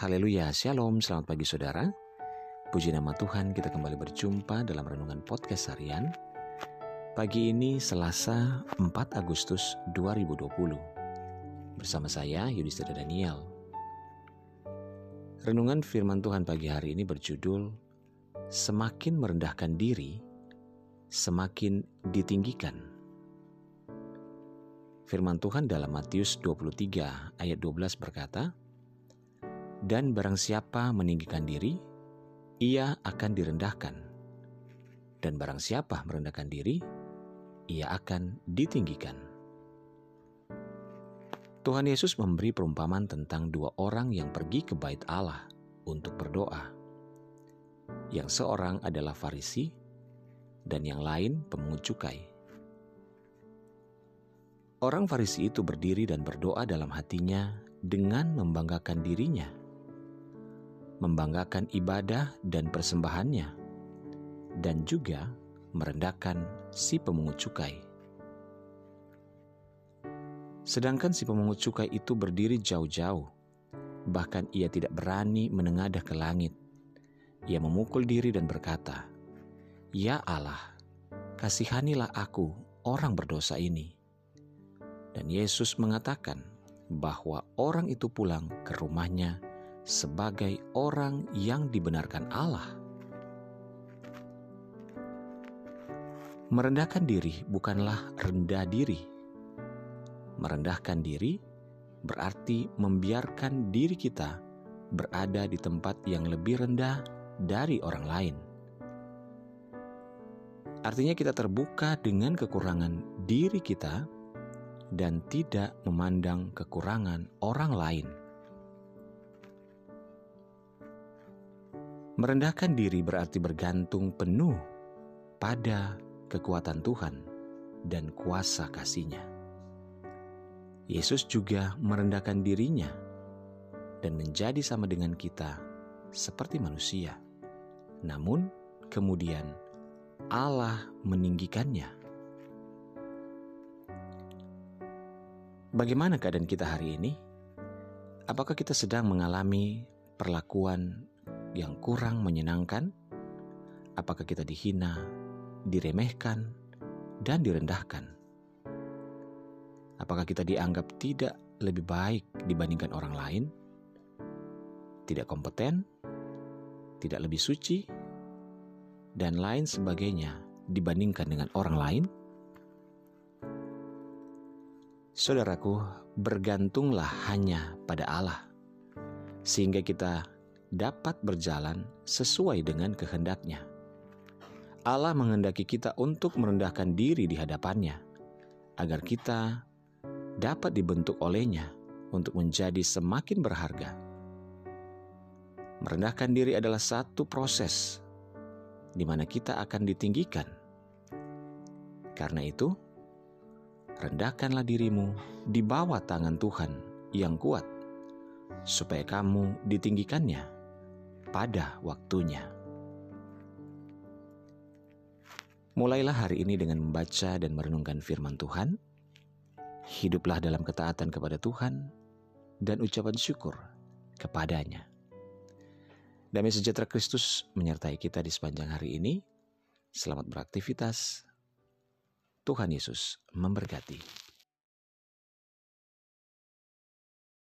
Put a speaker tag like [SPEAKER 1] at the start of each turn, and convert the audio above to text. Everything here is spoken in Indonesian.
[SPEAKER 1] Haleluya, Shalom, selamat pagi saudara. Puji nama Tuhan, kita kembali berjumpa dalam Renungan Podcast Harian. Pagi ini Selasa 4 Agustus 2020. Bersama saya, Yudhistira Daniel. Renungan firman Tuhan pagi hari ini berjudul Semakin merendahkan diri, semakin ditinggikan. Firman Tuhan dalam Matius 23 ayat 12 berkata, dan barang siapa meninggikan diri, ia akan direndahkan. Dan barang siapa merendahkan diri, ia akan ditinggikan. Tuhan Yesus memberi perumpamaan tentang dua orang yang pergi ke bait Allah untuk berdoa. Yang seorang adalah Farisi dan yang lain pemungut cukai. Orang Farisi itu berdiri dan berdoa dalam hatinya dengan membanggakan dirinya membanggakan ibadah dan persembahannya, dan juga merendahkan si pemungut cukai. Sedangkan si pemungut cukai itu berdiri jauh-jauh, bahkan ia tidak berani menengadah ke langit. Ia memukul diri dan berkata, "Ya Allah, kasihanilah aku, orang berdosa ini." Dan Yesus mengatakan bahwa orang itu pulang ke rumahnya sebagai orang yang dibenarkan Allah. Merendahkan diri bukanlah rendah diri. Merendahkan diri berarti membiarkan diri kita berada di tempat yang lebih rendah dari orang lain. Artinya, kita terbuka dengan kekurangan diri kita dan tidak memandang kekurangan orang lain. Merendahkan diri berarti bergantung penuh pada kekuatan Tuhan dan kuasa kasihnya. Yesus juga merendahkan dirinya dan menjadi sama dengan kita seperti manusia. Namun kemudian Allah meninggikannya. Bagaimana keadaan kita hari ini? Apakah kita sedang mengalami perlakuan yang kurang menyenangkan? Apakah kita dihina, diremehkan, dan direndahkan? Apakah kita dianggap tidak lebih baik dibandingkan orang lain? Tidak kompeten, tidak lebih suci, dan lain sebagainya dibandingkan dengan orang lain? Saudaraku, bergantunglah hanya pada Allah, sehingga kita dapat berjalan sesuai dengan kehendaknya. Allah menghendaki kita untuk merendahkan diri di hadapannya, agar kita dapat dibentuk olehnya untuk menjadi semakin berharga. Merendahkan diri adalah satu proses di mana kita akan ditinggikan. Karena itu, rendahkanlah dirimu di bawah tangan Tuhan yang kuat, supaya kamu ditinggikannya pada waktunya. Mulailah hari ini dengan membaca dan merenungkan firman Tuhan. Hiduplah dalam ketaatan kepada Tuhan dan ucapan syukur kepadanya. Damai sejahtera Kristus menyertai kita di sepanjang hari ini. Selamat beraktivitas. Tuhan Yesus memberkati.